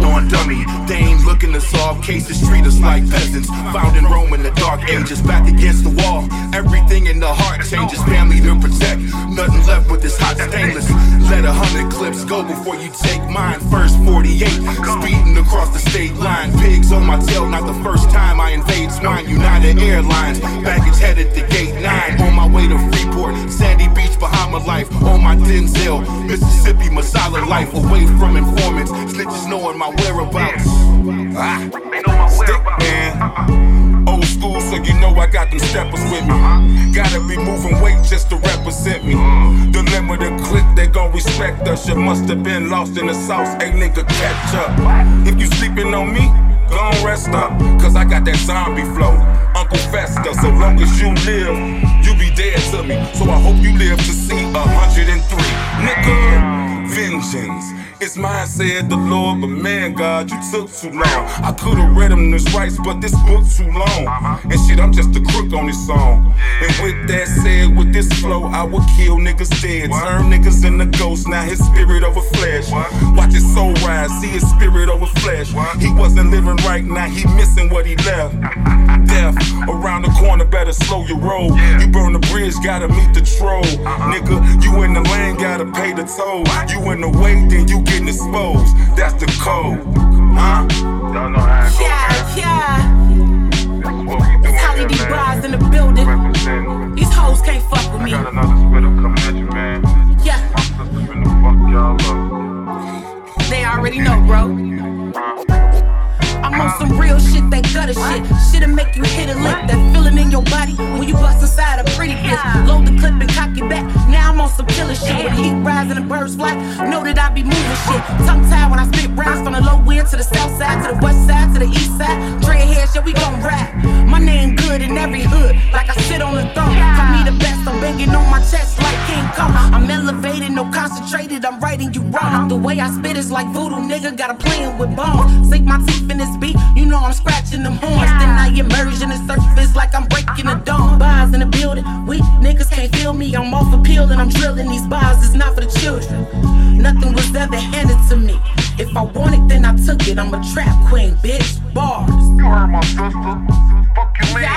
On dummy, they ain't looking to solve cases, treat us like peasants. Found in Rome in the dark ages, back against the wall. Everything in the heart changes, family to protect. Nothing left with this hot stainless. Let a hundred clips go before you take mine. First 48, speeding across the state line. Pigs on my tail, not the first time I invade swine. United Airlines, baggage headed to gate nine. On my way to Freeport, Sandy Beach, Bahama life. On my Denzel, Mississippi, Masala life. Away from informants, snitches knowing my whereabouts. Ah, stick man. Old school, so you know I got them steppers with me. Gotta be moving weight just to represent me. The click, they gon' respect us. You must have been lost in the sauce. ain't nigga, catch up. If you sleeping on me, gon' rest up. Cause I got that zombie flow. Uncle Fester, so long as you live, you be dead to me. So I hope you live to see a 103. Nigga, It's mine, said the Lord, but man, God, you took too long. I could've read him this rights, but this book too long. And shit, I'm just a crook on this song. And with that said, with this flow, I will kill niggas dead. Turn niggas into ghosts, now his spirit over flesh. Watch his soul rise, see his spirit over flesh. He wasn't living right, now he missing what he left. Death around the corner, better slow your roll. You burn the bridge, gotta meet the troll. Nigga, you in the lane, gotta pay the toll. You in the way, then you getting exposed. That's the code. Huh? Y'all know how it Yeah, yeah. It's Holly D. Bras in the building. These hoes can't fuck with me. Yeah. They already know, bro. I'm on some real shit, that gutter shit. Shit'll make you hit a lick. That feeling in your body when you bust inside a pretty bitch. Load the clip and cock it back. Now I'm on some killer shit. When heat rise and birds fly, know that I be moving shit. Tongue tied when I spit rhymes from the low end to the south side, to the west side, to the east side. Dread head shit, we gon' rap. My name good in every hood, like I sit on the throne. Call me the best, I'm banging on my chest like King Kong. I'm elevated, no concentrated, I'm writing you wrong. The way I spit is like voodoo, nigga, got a playing with bones. Sink my teeth in this beat, you know I'm scratching them horns. Then I immerse in the surface like I'm breaking the dome. Bars in the building, we niggas can't feel me. I'm off a pill and I'm drilling these bars, it's not for the children. Nothing was ever handed to me. If I want it, then I took it. I'm a trap queen, bitch. Bars. You heard my sister. Fuck you, hey,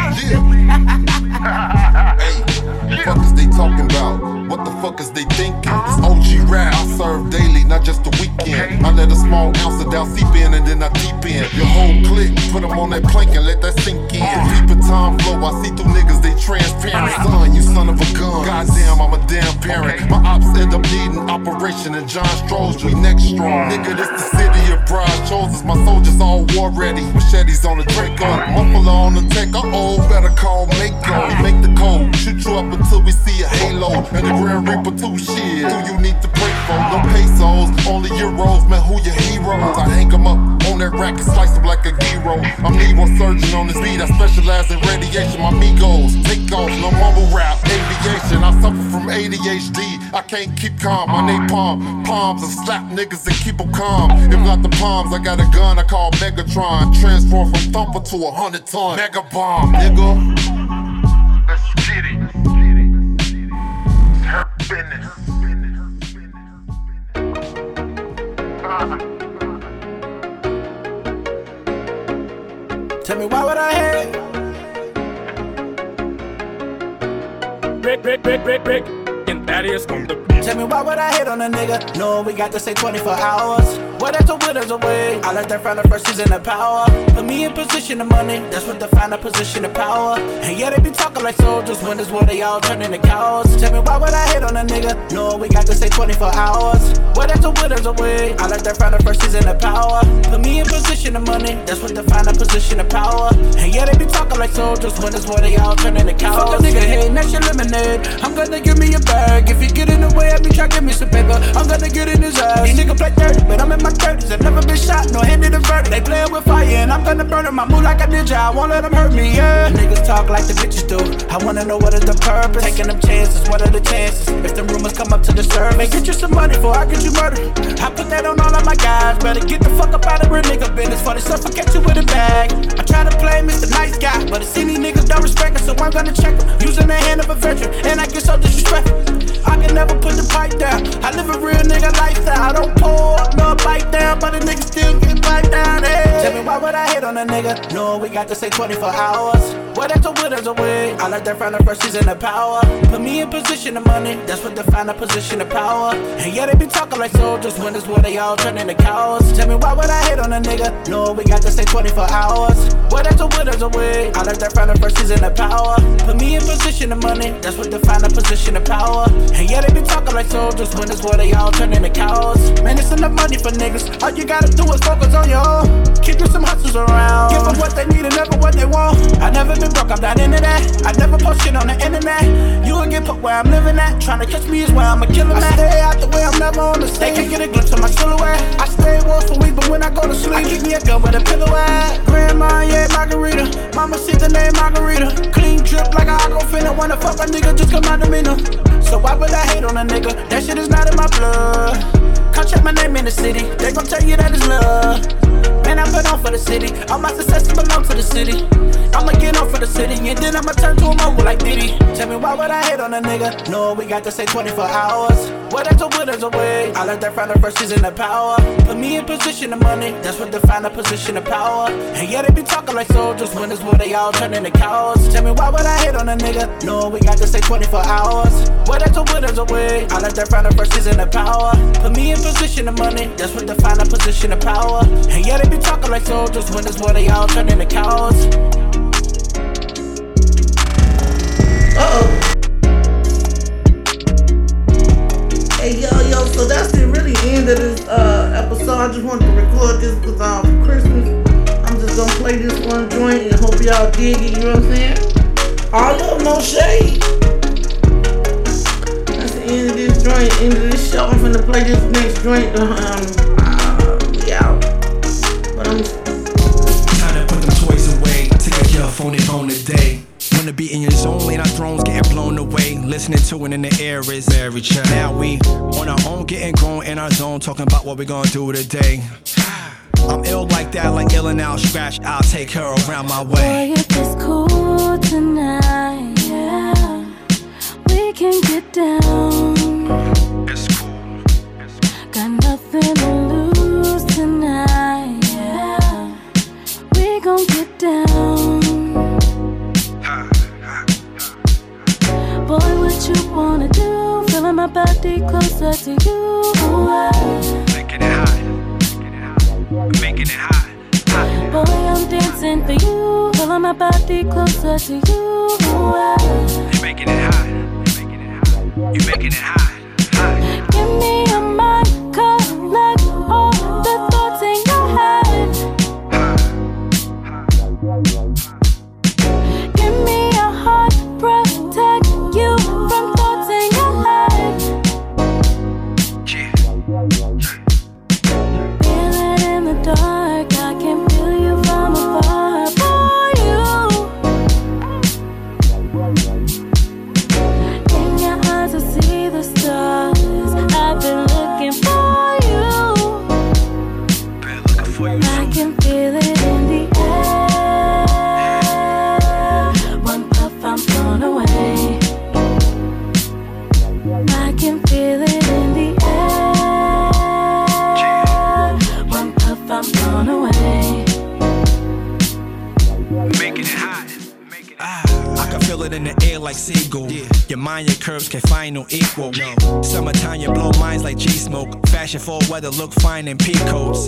fuck is they talking about? What the fuck is they thinking? It's OG rap, I serve daily, not just the weekend. I let a small ounce of down seep in and then I deep in. Your whole clique, put them on that plank and let that sink in. Deep in time flow, I see through niggas, they transparent. Son, you son of a gun. Goddamn, I'm a damn parent. My ops end up needing operation and John Stroh's we next strong. Nigga, this the city of pride. Chosen my soldiers all war ready. Machetes on the Draco. Muffler on the tech, uh oh, better call Mako. Make the code, shoot you up until we see a halo. And the Grand Reaper too shit. Who you need to pray for? No pesos, only euros, man, who your heroes? I hang 'em up on that rack and slice 'em like a gyro. I'm Nemo surgeon on this beat, I specialize in radiation. My amigos, take off, no mumble rap, aviation. I suffer from ADHD, I can't keep calm. My name palm, palms and slap niggas and keep 'em calm. If not the palms, I got a gun I call Megatron. Transform from thumper to a hundred ton. Mega bomb, nigga. Let's get it. It's her business. Tell me why would I hate? Rick, Rick, Rick, Rick, Rick, and that is on the beat. Tell me why would I hate on a nigga? No, we got to say 24 hours. What that's a winners away. I let that find the first season of power. Put me in position of money, that's what define a position of power. And yeah, they be talking like soldiers when it's war, they all turn into cowards. Tell me why would I hate on a nigga? No, we got to say 24 hours. What that's a winners away. I let that find the first season of power. Put me in position of money, that's what define a position of power. And yeah, they be talking like soldiers when it's war, they all turn into cowards. Fuck a nigga hating, that's your lemonade. I'm gonna give me a bag. If you get in the way, I be trying to give me some paper. I'm gonna get in his ass. These niggas play dirty, but I'm in my 30s. I've never been shot, no handed a verdict. They playin' with fire, and I'm gonna burn 'em. I move like a ninja, I won't let them hurt me, yeah. Niggas talk like the bitches do. I wanna know what is the purpose. Taking them chances, what are the chances? If the rumors come up to the surface, get you some money for I get you murdered. I put that on all of my guys. Better get the fuck up out of real nigga business for they suffocate you with a bag. I try to play Mr. Nice Guy, but I see these niggas don't respect us, so I'm gonna check them. Using the hand of a veteran, and I get so disrespectful. I can never put the pipe down. I live a real nigga lifestyle. I don't up, no pipe down, but a nigga still get pipe down. Hey. Tell me why would I hate on a nigga? No, we got to say 24 hours. What that's a winners away. I like that from the first season of power. Put me in position of money, that's what define a position of power. And yeah, they be talking like soldiers when it's war, they all turn into cowards. Tell me why would I hate on a nigga? No, we got to say 24 hours. What that's a winners away. I like that from the first season of power. Put me in position of money, that's what define a position of power. And yeah, they be talking like soldiers when it's war, they all turn into cowards. Man, it's enough money for niggas. All you gotta do is focus on your own. Keep you some hustles around. Give them what they need and never what they want. I never been broke, I'm not into that. I never post shit on the internet. You will get put where I'm living at. Trying to catch me is where I'm a killer man. I stay out the way, I'm never on the stage. They can't get a glimpse of my silhouette. I stay wolf for week, but when I go to sleep, I keep me a gun with a pillow at. Grandma, yeah, margarita. Mama see the name Margarita. Clean drip like a aquafina. Wanna fuck a nigga, just come out the mina. So why would I hate on a nigga? That shit is not in my blood. Come check my name in the city. They gon' tell you that it's love. Man, I put on for the city. All my successes belong to the city. I'ma get on for the city, and then I'ma turn to a mogul like Diddy. Tell me why would I hate on a nigga? No, we got to say 24 hours. What that's a winners away. I like that from the first season of power. Put me in position of money, that's what define a position of power. And yeah, they be talking like soldiers when it's war, they all turn into cowards. Tell me why would I hate on a nigga? No, we got to say 24 hours. What a winners away. I like that from the first season of power. Put me in position of money, that's what define a position of power. And yeah, they be talking like soldiers when it's war, they all turn into cowards. Uh-oh. Hey, yo, yo, so that's the really end of this uh, episode. I just wanted to record this because um, Christmas, I'm just gonna play this one joint and hope y'all dig it, you know what I'm saying? All love, no shade. Joint, end of this show. I'm finna play this next joint. Um, uh, we out. But I'm Time to put them toys away. Take a care phone it on the day. Wanna be in your zone, late our thrones getting blown away. Listening to it in the air is every child. Now we on our own, getting grown in our zone, talking about what we gonna do today. I'm ill like that, like ill and out, scratch. I'll take her around my way. Boy, if it's cool tonight, yeah, we can get down. It's cool. Got nothing to lose tonight, yeah. We gon' get down. Boy, what you wanna do? Feeling my body closer to you. Making it hot. Making it hot. Boy, I'm dancing for you. Pulling my body closer to you. You're making it hot. You're making it hot. Give me find no equal. Summertime, you blow minds like G smoke. Fashion for weather, look fine in peacoats.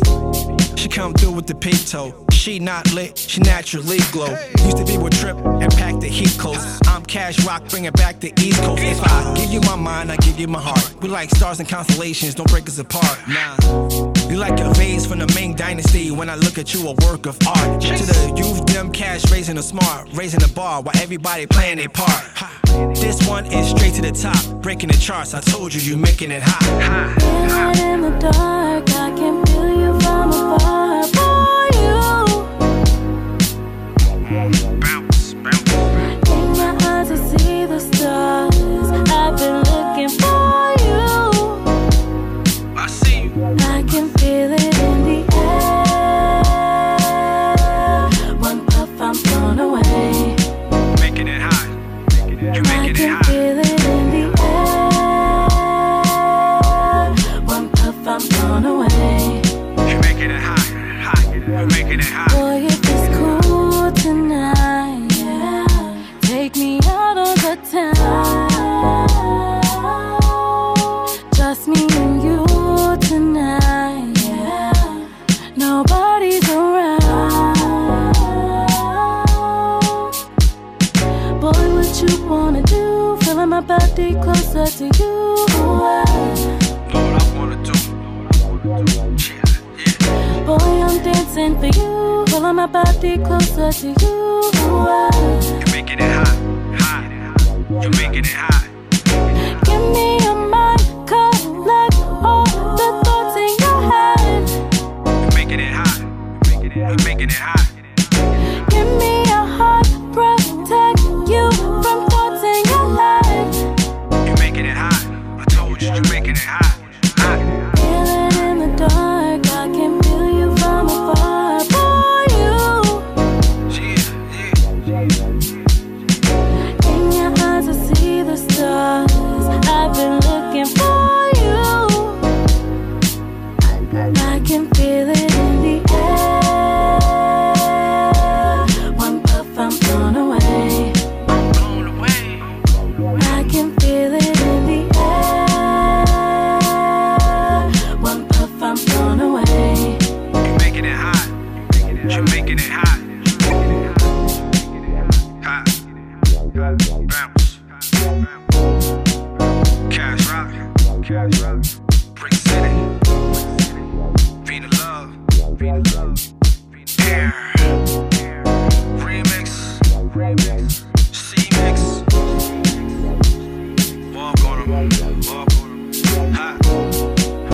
She come through with the peak toe. She not lit, she naturally glow. Used to be with Trip and pack the heat close. I'm Cash Rock, bring it back to East Coast. If I give you my mind, I give you my heart. We like stars and constellations, don't break us apart. Nah. You like a vase from the Ming Dynasty. When I look at you, a work of art. To the youth, them cash raising the smart, raising the bar while everybody playing their part. Ha. This one is straight to the top, breaking the charts. I told you, you making it hot. It in the dark, I can feel you from afar. For you, closer